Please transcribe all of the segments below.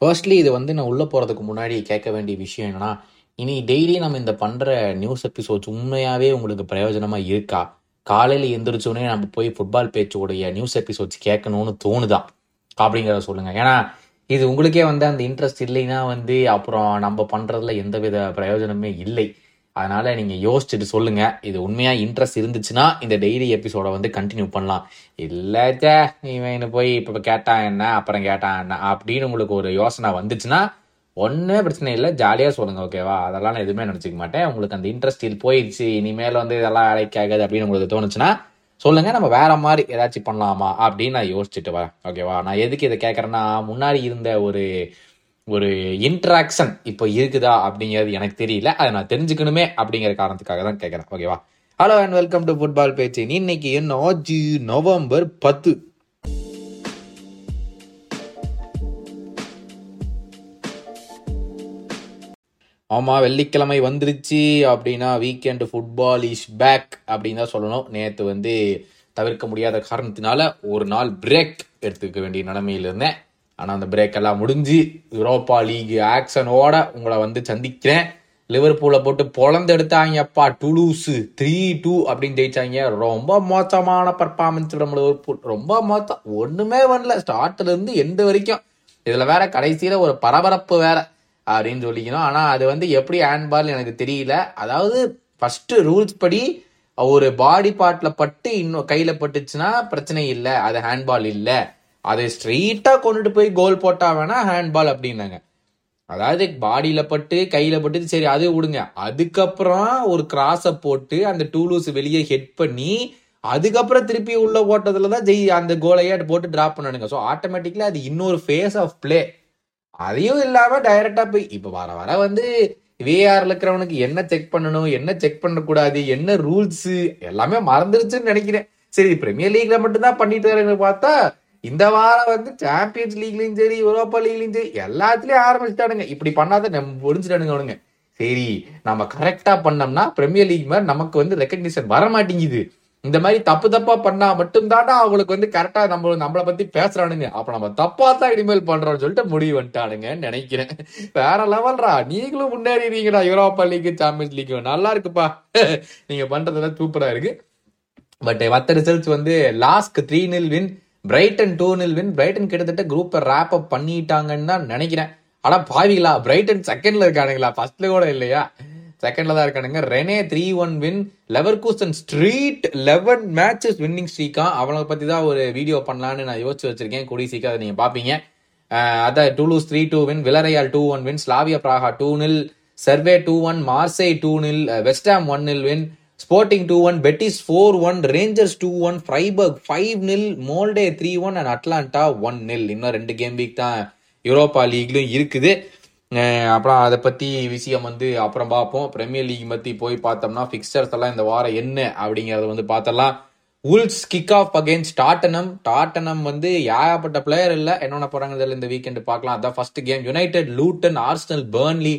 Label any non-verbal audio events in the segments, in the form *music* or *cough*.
Firstly இது வந்து நான் உள்ளே போகிறதுக்கு முன்னாடி கேட்க வேண்டிய விஷயம் என்னன்னா இனி டெய்லி நம்ம இந்த பண்ணுற நியூஸ் எபிசோட்ஸ் உண்மையாகவே உங்களுக்கு பிரயோஜனமாக இருக்கா? காலையில் எந்திரிச்சோடனே நம்ம போய் ஃபுட்பால் பேச்சோடைய நியூஸ் எபிசோட்ஸ் கேட்கணும்னு தோணுதா? அப்படிங்கிறத சொல்லுங்கள் ஏன்னா இது உங்களுக்கே வந்து அந்த இன்ட்ரெஸ்ட் இல்லைன்னா வந்து அப்புறம் நம்ம பண்ணுறதுல எந்தவித பிரயோஜனமே இல்லை. அதனால் நீங்கள் யோசிச்சுட்டு சொல்லுங்கள் இது உண்மையாக இன்ட்ரெஸ்ட் இருந்துச்சுன்னா இந்த டெய்லி எபிசோடை வந்து கண்டினியூ பண்ணலாம். இல்லச்சே இவன் போய் இப்போ கேட்டான் என்ன அப்புறம் கேட்டான் என்ன அப்படின்னு உங்களுக்கு ஒரு யோசனை வந்துச்சுன்னா ஒன்றும் பிரச்சனை இல்லை. ஜாலியாக சொல்லுங்கள் ஓகேவா அதெல்லாம் நான் எதுவுமே நினச்சிக்க மாட்டேன். உங்களுக்கு அந்த இன்ட்ரெஸ்ட் இது போயிடுச்சு இனிமேல் வந்து இதெல்லாம் அழைக்காது அப்படின்னு உங்களுக்கு தோணுச்சுன்னா சொல்லுங்கள் நம்ம வேற மாதிரி ஏதாச்சும் பண்ணலாமா அப்படின்னு நான் யோசிச்சுட்டு வரேன் ஓகேவா நான் எதுக்கு இதை கேட்குறேன்னா முன்னாடி இருந்த ஒரு ஒரு இன்ட்ராக்ஷன் இப்போ இருக்குதா அப்படிங்கிறது எனக்கு தெரியல. அதை நான் தெரிஞ்சுக்கணுமே அப்படிங்கிற காரணத்துக்காக தான் கேட்குறேன் ஓகேவா hello and welcome to football பேச்சு இன்னைக்கு என்ன? நவம்பர் பத்து. ஆமாம் வெள்ளிக்கிழமை வந்துருச்சு அப்படின்னா வீக்கெண்டு ஃபுட்பால் இஸ் பேக் அப்படின்னு தான் சொல்லணும். நேற்று வந்து தவிர்க்க முடியாத காரணத்தினால ஒரு நாள் பிரேக் எடுத்துக்க வேண்டிய நிலைமையில் இருந்தேன். ஆனால் அந்த பிரேக் எல்லாம் முடிஞ்சு யூரோப்பா லீக் ஆக்ஷனோட உங்களை வந்து சந்திக்கிறேன். லிவர்பூலை போட்டு பொழந்து எடுத்தாங்கப்பா டுலூஸு த்ரீ டூ அப்படின்னு ஜெயிச்சாங்க. ரொம்ப மோசமான பர்ஃபார்மன்ஸ் நம்ம லிவர்பூல் ரொம்ப மோசம். ஒன்றுமே வரல ஸ்டார்ட்லேருந்து இருந்து வரைக்கும். இதில் வேற கடைசியில் ஒரு பரபரப்பு வேற அப்படின்னு சொல்லிக்கணும். ஆனால் அது வந்து எப்படி ஹேண்ட்பால் எனக்கு தெரியல. அதாவது ஃபஸ்ட்டு ரூல்ஸ் படி ஒரு பாடி பார்ட்டில் பட்டு இன்னும் கையில் பட்டுச்சுன்னா பிரச்சனை இல்லை. அது ஹேண்ட்பால் இல்லை. அதை ஸ்ட்ரெயிட்டாக கொண்டுட்டு போய் கோல் போட்டா வேணா ஹேண்ட்பால் அப்படின்னாங்க. அதாவது பாடியில் பட்டு கையில் பட்டு சரி அது விடுங்க. அதுக்கப்புறம் ஒரு கிராஸை போட்டு அந்த டூலூஸ் வெளியே ஹெட் பண்ணி அதுக்கப்புறம் திருப்பி உள்ள ஓட்டத்தில் தான் ஜெய் அந்த கோலையே போட்டு ட்ராப் பண்ணணுங்க ஸோ ஆட்டோமேட்டிக்லி அது இன்னொரு ஃபேஸ் ஆஃப் பிளே அதையும் இல்லாமல் டைரெக்டாக போய் இப்போ வர வர வந்து விஆர்ல இருக்கிறவனுக்கு என்ன செக் பண்ணணும் என்ன செக் பண்ணக்கூடாது என்ன ரூல்ஸு எல்லாமே மறந்துருச்சுன்னு நினைக்கிறேன். சரி பிரீமியர் லீக்ல மட்டும்தான் பண்ணிட்டு வரேன்னு பார்த்தா இந்த வாரம் வந்து சாம்பியன்ஸ் லீக்லயும் சரி யூரோப்பா லீக்லயும் சரி எல்லாத்துலயும் ஆரம்பிச்சுட்டானுங்க. இப்படி பண்ணாத நம்ம முடிஞ்சுட்டானுங்க அவனுங்க. சரி நம்ம கரெக்டா பண்ணோம்னா பிரீமியர் லீக் மாதிரி நமக்கு வந்து ரெக்கக்னிஷன் வர மாட்டேங்குது இந்த மாதிரி தப்பு தப்பா பண்ணா மட்டும்தான்டா அவங்களுக்கு வந்து கரெக்டா நம்ம நம்மளை பத்தி பேசுறானுங்க. அப்ப நம்ம தப்பா தான் இனிமேல் பண்றோம்னு சொல்லிட்டு முடிவு வந்துட்டானுங்கன்னு நினைக்கிறேன். வேற லெவல்ரா. நீங்களும் முன்னேறிடுவீங்கடா யூரோப்பா லீக் சாம்பியன்ஸ் லீக் நல்லா இருக்குப்பா. *laughs* நீங்க பண்றதெல்லாம் சூப்பரா இருக்கு. பட் மற்ற ரிசல்ட்ஸ் வந்து last three nil win Brighton two nil win Brighton கிட்டத்தட்ட குரூப்பை ரேப் அப் பண்ணிட்டாங்கன்னு தான் நினைக்கிறேன். ஆனால் பாவிங்களா? பிரைட்டன் செகண்ட்ல இருக்கானுங்களா? ஃபர்ஸ்ட்ல கூட இல்லையா? செகண்ட்ல தான் இருக்கானுங்க. Rennes three one win Leverkusen straight eleven matches winning ஸ்ட்ரீக்கா அவனை பத்தி தான் ஒரு வீடியோ பண்ணலான்னு நான் யோசிச்சு வச்சிருக்கேன். கூடி சீக்கிரம் அதை நீங்க பாப்பீங்க. அதான் Toulouse three two win Villarreal two one win Slavia Prague two nil Servette two one Marseille two nil West Ham one nil win Sporting two one Betis four one Rangers two one Freiburg five nil Molde three one and Atalanta one nil இன்னும் ரெண்டு game week தான் Europa லீக்லையும் இருக்குது. அப்புறம் அதை பற்றி விஷயம் வந்து அப்புறம் பார்ப்போம். பிரீமியர் லீக் பற்றி போய் பார்த்தோம்னா ஃபிக்சர்ஸ் எல்லாம் இந்த வாரம் என்ன அப்படிங்கிறத வந்து பார்த்தலாம் Wolves kick off against Tottenham Tottenham வந்து ஏகப்பட்ட பிளேயர் இல்லை. என்னென்ன போறாங்க இந்த வீக்கெண்டு பார்க்கலாம். அதான் first game United Luton Arsenal Burnley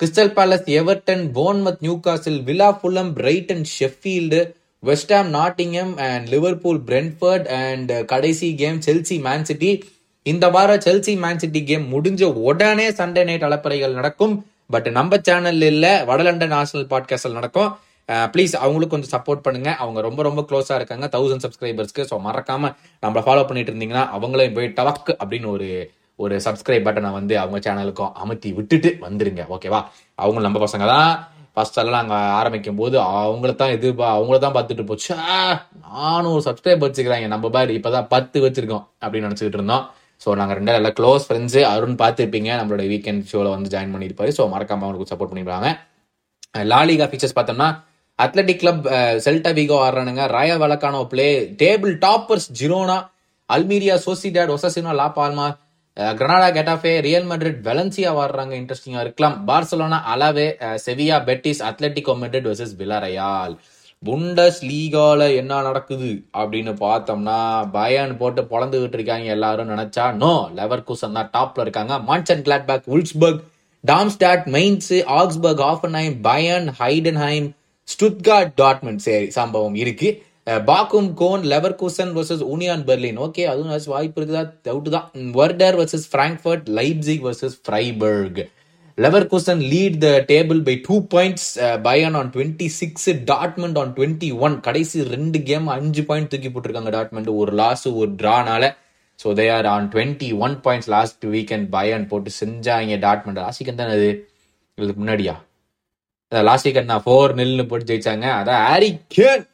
Crystal Palace Everton Bournemouth Newcastle Villa Fulham Brighton Sheffield West Ham Nottingham and Liverpool Brentford and கடைசி கேம் செல்சி மேன் சிட்டி இந்த வாரம் செல்சி மேன் சிட்டி கேம் முடிஞ்ச உடனே Sunday night அலப்பறைகள் நடக்கும். But நம்ம channel இல்லை வடலண்டன் national பாட்காஸ்டில் நடக்கும். Uh, please அவங்களுக்கு கொஞ்சம் சப்போர்ட் பண்ணுங்க. அவங்க ரொம்ப ரொம்ப க்ளோஸாக இருக்காங்க. தௌசண்ட் சப்ஸ்கிரைபர்ஸ்க்கு ஸோ மறக்காம நம்மளை ஃபாலோ பண்ணிட்டு இருந்தீங்கன்னா அவங்களையும் போய் டவக் அப்படின்னு ஒரு ஒரு சப்ஸ்கிரைப் பட்டனை வந்து அவங்க சேனலுக்கும் அமர்த்தி விட்டுட்டு வந்துருங்க ஓகேவா அவங்க நம்ம பசங்க தான் ஃபர்ஸ்ட் எல்லாம் நாங்கள் ஆரம்பிக்கும் போது அவங்கள தான் இது அவங்கள தான் பார்த்துட்டு போச்சு. நானும் ஒரு சப்ஸ்கிரைப் வச்சுக்கிறாங்க நம்ம பாரு இப்போதான் பத்து வச்சிருக்கோம் அப்படின்னு நினச்சிக்கிட்டு இருந்தோம். ஸோ நாங்கள் ரெண்டு எல்லாம் க்ளோஸ் ஃப்ரெண்ட்ஸு அருண் பார்த்துருப்பீங்க நம்மளோட வீக்கெண்ட் ஷோவில் வந்து ஜாயின் பண்ணியிருப்பாரு. ஸோ மறக்காம அவங்களுக்கு சப்போர்ட் பண்ணிடுவாங்க லாலிகா ஃபீச்சர்ஸ் பார்த்தோம்னா Athletic Club Celta Vigo ஆடுறானுங்க Rayo Vallecano play table toppers Girona Almeria Sociedad Osasuna Las Palmas Granada Getafe Real Madrid Valencia வாடுறாங்க. இன்ட்ரெஸ்டிங்கா இருக்கலாம். Barcelona Alaves Sevilla Betis Atletico Madrid versus Villarreal Bundes லீகால என்ன நடக்குது அப்படின்னு பார்த்தோம்னா பயன் போட்டு பொழந்துகிட்டு இருக்காங்க எல்லாரும் நினைச்சா நோ லெவர் கூசன் தான் டாப்ல இருக்காங்க. Monchengladbach Wolfsburg Darmstadt Mainz Augsburg Hoffenheim Bayern Heidenheim Stuttgart Dortmund சரி சம்பவம் இருக்கு. Bochum Köln Leverkusen versus Union Berlin. Okay அதுவும் வாய்ப்பு இருக்குதா? டவுட் தான். Werder versus Frankfurt Leipzig versus Freiburg Leverkusen lead the table by two points Bayern on twenty six Dortmund on twenty one கடைசி ரெண்டு game அஞ்சு பாயிண்ட் தூக்கி போட்டிருக்காங்க Dortmund ஒரு லாஸ் ஒரு ட்ரானால so they are on twenty one points last weekend Bayern போட்டு செஞ்சாங்க Dortmund last weekend தானே அது? இதுக்கு முன்னாடியா? லாஸ்ட் வீக்கெண்ட் நான் ஃபோர் நில்னு போட்டு ஜெயிச்சாங்க. அதான் Harry Kane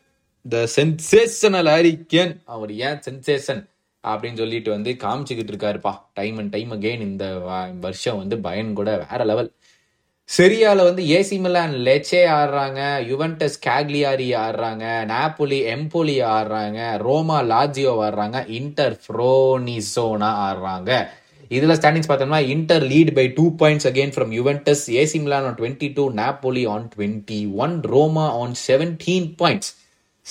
the sensational Harry Kane அவர் ஏன் சென்சேஷன் அப்படின்னு சொல்லிட்டு வந்து காமிச்சுக்கிட்டு இருக்காருப்பா. டைம் அண்ட் டைம் அகெயின் இந்த வ- வருஷம் வந்து பயன் கூட வேற லெவல் செரியால வந்து ஏசி மிலான் லெச்சே ஆடுறாங்க யுவென்டஸ் கேக்லியாரி ஆடுறாங்க நாப்போலி எம்போலி ஆடுறாங்க ரோமா லாஜியோ ஆடுறாங்க இன்டர் ஃப்ரோனிசோனா ஆடுறாங்க. இதுல ஸ்டாண்டிங்ஸ் பார்த்தோம்னா Inter lead by two points again from Juventus AC Milan on twenty two Napoli on twenty one Roma on seventeen points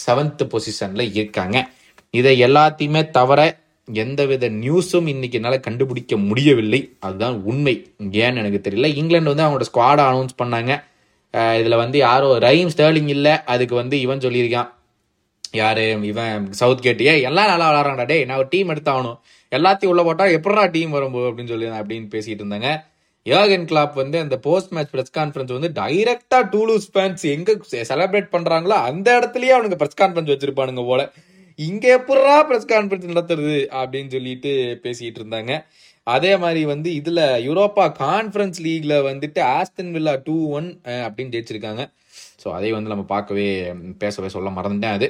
seventh பொசிஷன்ல இருக்காங்க. இதை எல்லாத்தையுமே தவிர எந்தவித நியூஸும் இன்னைக்கு என்னால் கண்டுபிடிக்க முடியவில்லை. அதுதான் உண்மை. ஏன்னு எனக்கு தெரியல. இங்கிலாந்து வந்து அவங்களோட ஸ்குவாடை அனௌன்ஸ் பண்ணாங்க. இதில் வந்து யாரோ ரைம் ஸ்டேர்லிங் இல்லை. அதுக்கு வந்து இவன் சொல்லியிருக்கான். யார்? இவன் சவுத் கேட்டியே எல்லாம் நல்லா விளாட்றாங்கடா டே நான் ஒரு டீம் எடுத்தாகணும். எல்லாத்தையும் உள்ள போட்டால் எப்படா டீம் வரும்போது அப்படின்னு சொல்லி அப்படின்னு பேசிகிட்டு இருந்தாங்க. யோகன் கிளாப் வந்து அந்த போஸ்ட் மேட்ச் பிரஸ் கான்ஃபரன்ஸ் வந்து டைரக்டா டூலூஸ் ஃபேன்ஸ் எங்க செலிப்ரேட் பண்றாங்களோ அந்த இடத்துலயே அவனுங்க பிரஸ் கான்ஃபரன்ஸ் வச்சிருப்பானுங்க போல. இங்க எப்படா பிரஸ் கான்ஃபரன்ஸ் நடத்துறது அப்படின்னு சொல்லிட்டு பேசிட்டு இருந்தாங்க. அதே மாதிரி வந்து இதுல யூரோப்பா கான்ஃபரன்ஸ் லீக்ல வந்துட்டு ஆஸ்டன் வில்லா டூ ஒன் அப்படின்னு ஜெயிச்சிருக்காங்க. ஸோ அதை வந்து நம்ம பார்க்கவே பேசவே சொல்ல மறந்துட்டேன் அது.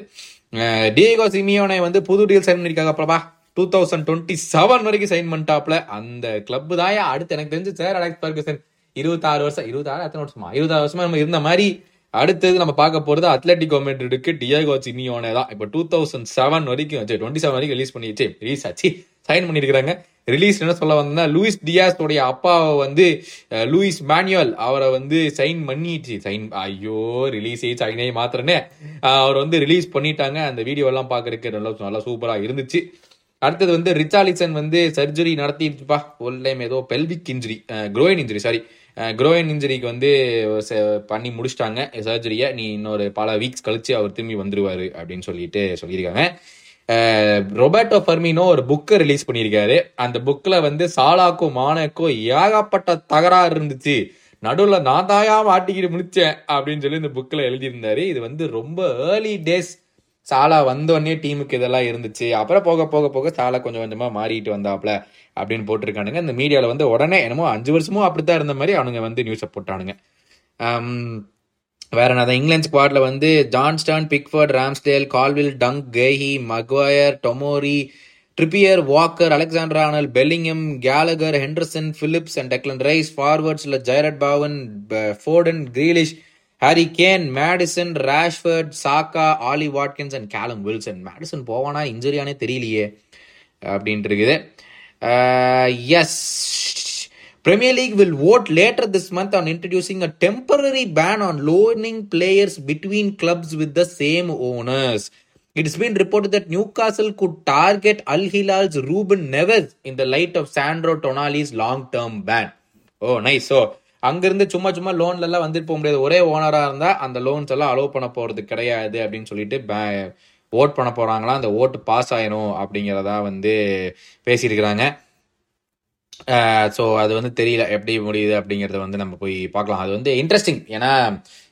டியகோ சிமியோனை வந்து புது டீல் சைன் பண்ணிருக்காங்க அப்புறமா டூ தௌசண்ட் டுவெண்ட்டி செவன் வரைக்கும் சைன் பண்ணிட்டாப்ல அந்த கிளப் தாயா அடுத்து எனக்கு தெரிஞ்சு சார் அலெக்ஸ் பர்கசன் இருபத்தாறு வருஷம் இருபத்தாறு எத்தனை வருஷமா? இருபத்தாறு வருஷமா நம்ம இருந்த மாதிரி அடுத்தது நம்ம பார்க்க போறது அத்லட்டிக் மெட்ரிடுக்கு டியாகோ சிமியோனே தான். இப்போ டூ தௌசண்ட் செவன் வரைக்கும் டுவெண்ட்டி செவன் வரைக்கும் ரிலீஸ் பண்ணிச்சு ரிலீஸ் ஆச்சு. சைன் பண்ணியிருக்கிறாங்க. ரிலீஸ் என்ன சொல்ல வந்தா லூயிஸ் டியாஸ் உடைய அப்பாவை வந்து லூயிஸ் மேனுவல் அவரை வந்து சைன் பண்ணிடுச்சு சைன் ஐயோ ரிலீஸ் சைனே மாத்திரனே அவர் வந்து ரிலீஸ் பண்ணிட்டாங்க. அந்த வீடியோ எல்லாம் பாக்குறதுக்கு நல்லா நல்லா சூப்பரா இருந்துச்சு. அடுத்தது வந்து ரிச்சாலிசன் வந்து சர்ஜரி நடத்திட்டுப்பா ஒரு டைம் ஏதோ pelvic injury groin injury sorry groin இன்ஜுரிக்கு வந்து பண்ணி முடிச்சிட்டாங்க சர்ஜரியை. நீ இன்னொரு பல வீக்ஸ் கழிச்சு அவர் திரும்பி வந்துருவாரு அப்படின்னு சொல்லிட்டு சொல்லியிருக்காங்க. அஹ், ரொபர்ட்டோ ஃபர்மினோ ஒரு புக்கை ரிலீஸ் பண்ணியிருக்காரு. அந்த புக்கில் வந்து சாலாக்கும் மானக்கும் ஏகப்பட்ட தகராறு இருந்துச்சு. நடுவில் நான் தாயா மாட்டிக்கிட்டு முடிச்சேன் அப்படின்னு சொல்லி இந்த புக்கில் எழுதியிருந்தாரு. இது வந்து ரொம்ப ஏர்லி டேஸ் சாலா வந்தோடனே டீமுக்கு இதெல்லாம் இருந்துச்சு. அப்புறம் போக போக போக சாலா கொஞ்சம் கொஞ்சமாக மாறிட்டு வந்தாப்ல அப்படின்னு போட்டிருக்கானுங்க. இந்த மீடியாவில் வந்து உடனே என்னமோ அஞ்சு வருஷமும் அப்படித்தான் இருந்த மாதிரி அவனுங்க வந்து நியூஸை போட்டானுங்க. வேற என்ன இங்கிலாந்து ஸ்குவாட்ல வந்து Johnstone Pickford Ramsdale Colwill Dunk Guehi Maguire Tomori Trippier Walker Alexander Arnold Bellingham Gallagher Henderson Phillips and Declan Rice ஃபார்வர்ட்ஸ்ல Jarrod Bowen ப- Foden Grealish Harry Kane Maddison Rashford Saka Ollie Watkins and Callum Wilson Maddison போவானா இன்ஜுரியானே தெரியலையே அப்படின்ட்டு இருக்குது yes Premier League will vote later this month on introducing a temporary ban on loaning players between clubs with the same owners. It has been reported that Newcastle could target Al Hilal's Ruben Neves in the light of Sandro Tonali's long-term ban. Oh nice so அங்கிருந்து சும்மா சும்மா லோன்ல எல்லாம் வந்துட்டு போக முடியாது. ஒரே ஓனரா இருந்தா அந்த லோன்ஸ் எல்லாம் அலோவ் பண்ண போறது கிடையாது அப்படின்னு சொல்லிட்டு ஓட் பண்ண போறாங்களா? அந்த ஓட்டு பாஸ் ஆயிரும் அப்படிங்கிறதா வந்து பேசியிருக்கிறாங்க. ஸோ அது வந்து தெரியல எப்படி முடியுது அப்படிங்கிறத வந்து நம்ம போய் பார்க்கலாம். அது வந்து இன்ட்ரெஸ்டிங் ஏன்னா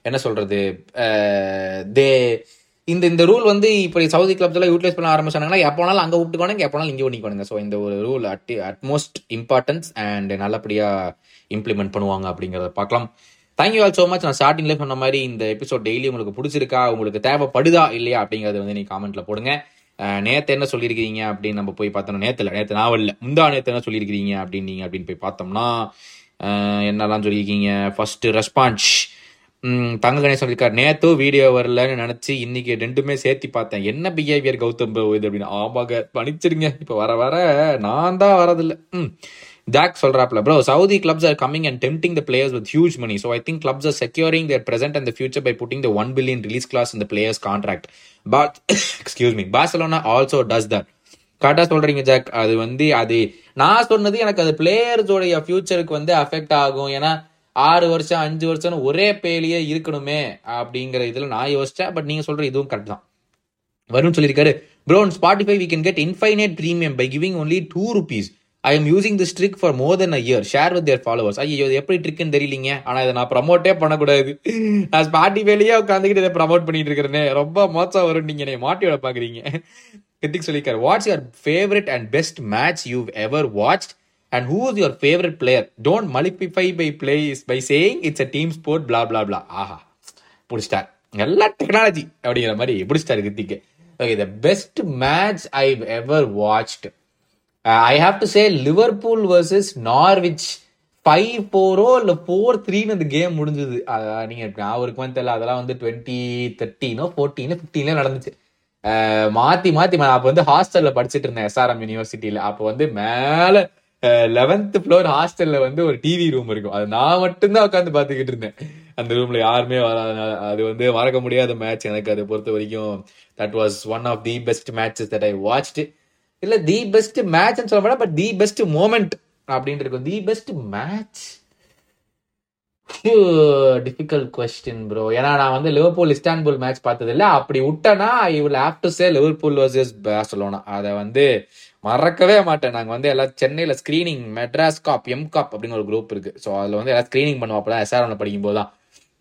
என்ன சொல்றது? தே இந்த இந்த ரூல் வந்து இப்படி சவுதி கிளப்ஸ் எல்லாம் யூட்டிலைஸ் பண்ண ஆரம்பிச்சாங்கன்னா எப்போனாலும் அங்க விட்டுக்கோனுங்க எப்போனாலும் இங்கே ஒன்றிக்கோனுங்க ஸோ இந்த ஒரு rule at utmost importance and நல்லபடியாக இம்ப்ளிமெண்ட் பண்ணுவாங்க அப்படிங்கிறத பார்க்கலாம். தேங்க்யூ ஆல் ஸோ மச் நான் ஸ்டார்டிங்ல சொன்ன மாதிரி இந்த எபிசோட் டெய்லி உங்களுக்கு பிடிச்சிருக்கா உங்களுக்கு தேவைப்படுதா இல்லையா அப்படிங்கறத வந்து நீங்கள் காமெண்ட்ல போடுங்க. நேற்று நேத்து என்ன சொல்லியிருக்கிறீங்க அப்படின்னு நம்ம போய் பார்த்தோம்னா நேற்றுல நேற்று நேத்து நாவல் இல்லை முந்தா நேத்து என்ன சொல்லியிருக்கிறீங்க அப்படின்னு நீங்க அப்படின்னு போய் பார்த்தோம்னா என்னெல்லாம் சொல்லியிருக்கீங்க? ஃபர்ஸ்ட் ரெஸ்பான்ஸ் தங்க கணேசன் சொல்லியிருக்காரு நேத்தும் வீடியோ வரலன்னு நினைச்சு இன்னைக்கு ரெண்டுமே சேர்த்து பார்த்தேன். என்ன பிஹேவியர் கௌதம் இது அப்படின்னு? ஆமாங்க பணிச்சிருங்க இப்ப வர வர நான் தான் வரதில்ல. ம். Jack சொல்றாப்ல bro Saudi clubs are coming and tempting the players with huge money so I think clubs are securing their present and future by putting the one billion release clause இந்த players contract but excuse me Barcelona also does that கரெக்டாக சொல்றீங்க jack. அது வந்து அது நான் சொன்னது எனக்கு அது பிளேயர்ஸோடைய ஃபியூச்சருக்கு வந்து அஃபெக்ட் ஆகும். ஏன்னா ஆறு வருஷம் அஞ்சு வருஷம் ஒரே பேலியே இருக்கணுமே அப்படிங்கிற இதில் நான் யோசிச்சேன். பட் நீங்க சொல்ற இதுவும் கரெக்ட் தான். வருண் சொல்லியிருக்காரு bro on Spotify we can get infinite premium by giving only two rupees I am using the trick for more then a year share with their followers ஐயோ இது எப்படி ட்ரிக்னு தெரியலீங்க. ஆனால் இதை நான் ப்ரமோட்டே பண்ணக்கூடாது. நான் ஸ்பாட்டிஃபைலேயே உட்காந்துக்கிட்டு இதை ப்ரமோட் பண்ணிட்டு இருக்கிறேனே. ரொம்ப மோசம் வரும் நீங்க என்னை மாட்டி விட பாக்குறீங்க. *laughs* கிருத்திக் சொல்லியிருக்காரு what's your favourite and best match you ever watched and who is your favourite player don't mollify by please by saying it's a team sport blah blah blah ஆஹா பிடிச்சிட்டார் நல்லா டெக்னாலஜி அப்படிங்கிற மாதிரி பிடிச்சிட்டார் கிருத்திக்கு okay the best match I ever watched I have to say Liverpool versus Norwich five ஃபோரோ இல்லை four த்ரீன்னு அந்த game முடிஞ்சது. நீங்கள் நான் ஒரு வந்து தெரியல. அதெல்லாம் வந்து டுவெண்ட்டி தேர்ட்டீனோ ஃபோர்டீனோ ஃபிஃப்டீனோ நடந்துச்சு. Uh, மாற்றி மாற்றி நான் அப்போ வந்து ஹாஸ்டலில் படிச்சுட்டு இருந்தேன் எஸ்ஆர்எம் யூனிவர்சிட்டியில் அப்போ வந்து மேலே லெவன்த் ஃப்ளோர் ஹாஸ்டல்ல வந்து ஒரு டிவி ரூம் இருக்கும். அது நான் மட்டும்தான் உட்காந்து பாத்துக்கிட்டு இருந்தேன். அந்த ரூம்ல யாருமே வராதனால அது வந்து மறக்க முடியாத மேட்ச் எனக்கு அதை பொறுத்த வரைக்கும். That was one of the best matches that I watched இல்ல தி பெஸ்ட் மேட்ச்னு சொல்ல மாட்டேன் பட் தி பெஸ்ட் மோமெண்ட் அப்படின்னு இருக்கும் the best match difficult question bro ஏன்னா நான் வந்து லிவர்பூல் இஸ்டான்புல் மேட்ச் பார்த்தது இல்லை அப்படி விட்டேன்னா I will have to say Liverpool versus Barcelona அதை வந்து மறக்கவே மாட்டேன். நாங்கள் வந்து எல்லாம் சென்னையில் screening Madras Kop M Kop அப்படின்னு ஒரு குரூப் இருக்கு. ஸோ அதில் வந்து எல்லாம் ஸ்க்ரீனிங் பண்ணுவாப்பல எஸ்ஆர்எம்ல படிக்கும் போது தான்.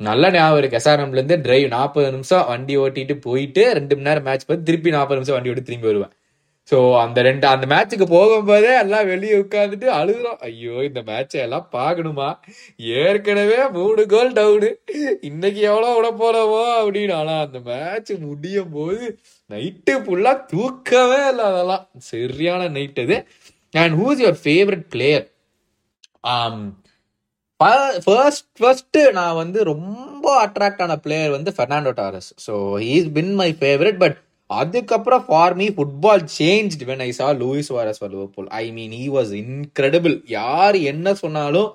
நல்ல ஞாபகம் இருக்கு. எஸ்ஆர்எம்லேருந்து டிரைவ் நாற்பது நிமிஷம் வண்டி ஓட்டிட்டு போயிட்டு ரெண்டு மணி நேரம் மேட்ச் பார்த்து திருப்பி நாற்பது நிமிஷம் வண்டி ஓட்டி திரும்பி வருவேன். ஸோ அந்த ரெண்டு அந்த மேட்சுக்கு போகும்போதே எல்லாம் வெளியே உட்காந்துட்டு அழுகுறோம். ஐயோ இந்த மேட்சை எல்லாம் பார்க்கணுமா? ஏற்கனவே மூணு கோல் டவுனு இன்னைக்கு எவ்வளோ விட போறவோ அப்படின்னு. ஆனால் அந்த மேட்ச் முடியும் போது நைட்டு ஃபுல்லாக தூக்கவே இல்லை அதெல்லாம். சரியான நைட் அது. And who's your favourite player first first நான் வந்து ரொம்ப அட்ராக்ட் ஆன பிளேயர் வந்து Fernando Torres so he's been my favourite but அதுக்கப்புறம் for me football change when I saw Luis Suarez for Liverpool I mean he was incredible யார் என்ன சொன்னாலும்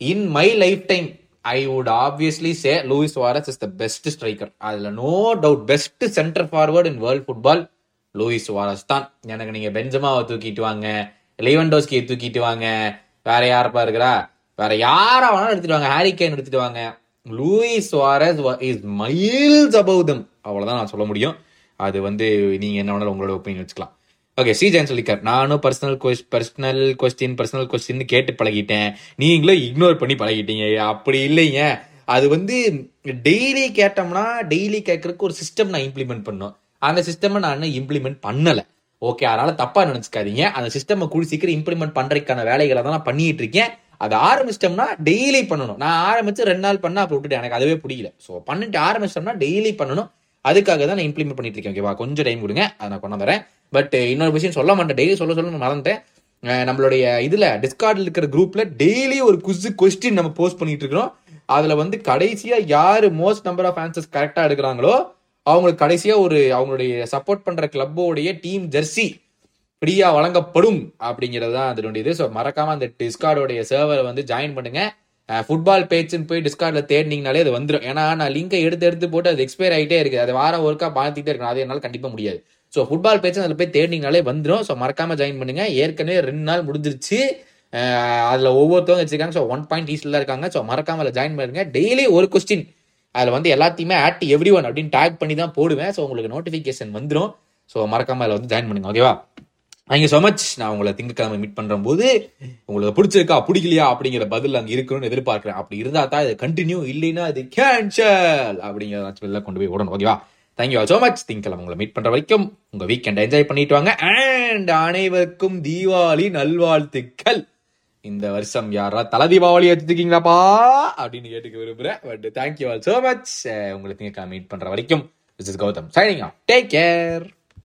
in my life time I would obviously say Luis Suarez is the best striker அதுல no doubt best centre forward in world football Luis Suarez தான். எனக்கு நீங்க பெஞ்சமாவை தூக்கிட்டு வாங்க லீவன்டோஸ்கியை தூக்கிட்டு வாங்க வேற யாரப்பா இருக்கிறா? வேற யாரா வேணாலும் எடுத்துட்டு வாங்க ஹாரி கேன் எடுத்துட்டு வாங்க. Luis Suarez is miles above them அவ்வளவுதான் நான் சொல்ல முடியும். அது வந்து நீங்கள் என்ன வேணாலும் உங்களோட ஒப்பீனியன் வச்சுக்கலாம். ஓகே ஸ்ரீஜான் சொல்லிக்கார் நானும் personal personal question personal question கேட்டு பழகிட்டேன். நீங்களும் இக்னோர் பண்ணி பழகிட்டீங்க. அப்படி இல்லைங்க. அது வந்து டெய்லி கேட்டோம்னா டெய்லி கேட்கறதுக்கு ஒரு சிஸ்டம் நான் இம்ப்ளிமெண்ட் பண்ணோம். அந்த சிஸ்டம் நான் இம்ப்ளிமெண்ட் பண்ணலை. ஓகே அதனால தப்பா நினைச்சுக்காதீங்க. அந்த சிஸ்டம் கூடி சீக்கிரம் இம்ப்ளிமெண்ட் பண்றதுக்கான வேலைகளை தான் நான் பண்ணிட்டு இருக்கேன். அதை ஆரம்பிச்சிட்டோம்னா டெய்லி பண்ணணும். நான் ஆரம்பிச்சு ரெண்டு நாள் பண்ண அப்புறம் விட்டுட்டு எனக்கு அதுவே பிடிக்கல ஸோ பண்ணிட்டு ஆரம்பிச்சிட்டோம்னா டெய்லி பண்ணணும். அதுக்காக தான் நான் இம்ப்ளிமெண்ட் பண்ணிட்டு இருக்கேன் ஓகேவா கொஞ்சம் டைம் கொடுங்க அதை நான் கொண்டு வரேன். பட் இன்னொரு விஷயம் சொல்ல மாட்டேன். டெய்லி சொல்ல சொல்ல நான் மறந்துட்டேன். நம்மளுடைய இதுல டிஸ்கார்டில் இருக்கிற குரூப்ல டெய்லி ஒரு குஸ் கொஸ்டின் நம்ம போஸ்ட் பண்ணிட்டு இருக்கிறோம். அதுல வந்து கடைசியா யாரு மோஸ்ட் நம்பர் ஆஃப் ஆன்சர்ஸ் கரெக்டா எடுக்கிறாங்களோ அவங்களுக்கு கடைசியா ஒரு அவங்களுடைய சப்போர்ட் பண்ற கிளப்போடைய டீம் ஜெர்சி ஃப்ரீயா வழங்கப்படும் அப்படிங்கிறது தான் அதனுடைய இது ஸோ மறக்காம அந்த டிஸ்கார்டோடைய சர்வரை வந்து ஜாயின் பண்ணுங்க. ஃபுட்பால் பேஜ்னு போய் டிஸ்கார்டில் தேடினீங்கனாலே அது வந்துடும் ஏன்னா நான் லிங்கை எடுத்து எடுத்து போட்டு அது எக்ஸ்பயர் ஆகிட்டே இருக்குது. அது வாரம் ஒருக்கா பார்த்துக்கிட்டே இருக்கணும். அது என்னால் கண்டிப்பாக முடியாது. ஸோ ஃபுட்பால் பேஜ் அதில் போய் தேடினீங்கனாலே வந்துடும் ஸோ மறக்காமல் ஜாயின் பண்ணுங்க. ஏற்கனவே ரெண்டு நாள் முடிஞ்சிருச்சு. அதில் ஒவ்வொருத்தவங்க வச்சிருக்காங்க. ஸோ ஒன் பாயிண்ட் ஈஸில் இருக்காங்க. ஸோ மறக்காமல் அதில் ஜாயின் பண்ணுங்க. டெய்லி ஒரு கொஸ்டின் அதில் வந்து எல்லாத்தையுமே ஆட் எவ்ரி ஒன் அப்படின்னு டேக் பண்ணி தான் போடுவேன். ஸோ உங்களுக்கு நோட்டிஃபிகேஷன் வந்துடும் ஸோ மறக்காமல் அதில் வந்து ஜாயின் பண்ணுங்க. ஓகேவா தேங்க்யூ ஸோ மச் நான் உங்களை திங்கக்கிழமை மீட் பண்ணுற போது உங்களுக்கு பிடிச்சிருக்கா பிடிக்கலையா அப்படிங்கிற பதில் அங்கே இருக்கணும்னு எதிர்பார்க்குறேன். அப்படி இருந்தால் தான் இது கண்டினியூ இல்லைன்னா இது கேன்சல் அப்படிங்கிற கொண்டு போய் விடணும் ஓகேவா தேங்க்யூ ஸோ மச் திங்கக்கிழமை உங்களை மீட் பண்ணுற வரைக்கும் உங்கள் வீக்கெண்ட் என்ஜாய் பண்ணிட்டு வாங்க. அண்ட் அனைவருக்கும் தீபாவளி நல்வாழ்த்துக்கள். இந்த வருஷம் யாரா தலை தீபாவளி வச்சுருக்கீங்களாப்பா? அப்படின்னு கேட்டுக்க விரும்புகிறேன் but thank you all so much உங்களை திங்கக்கிழமை மீட் பண்ணுற வரைக்கும் this is Gautham signing off take care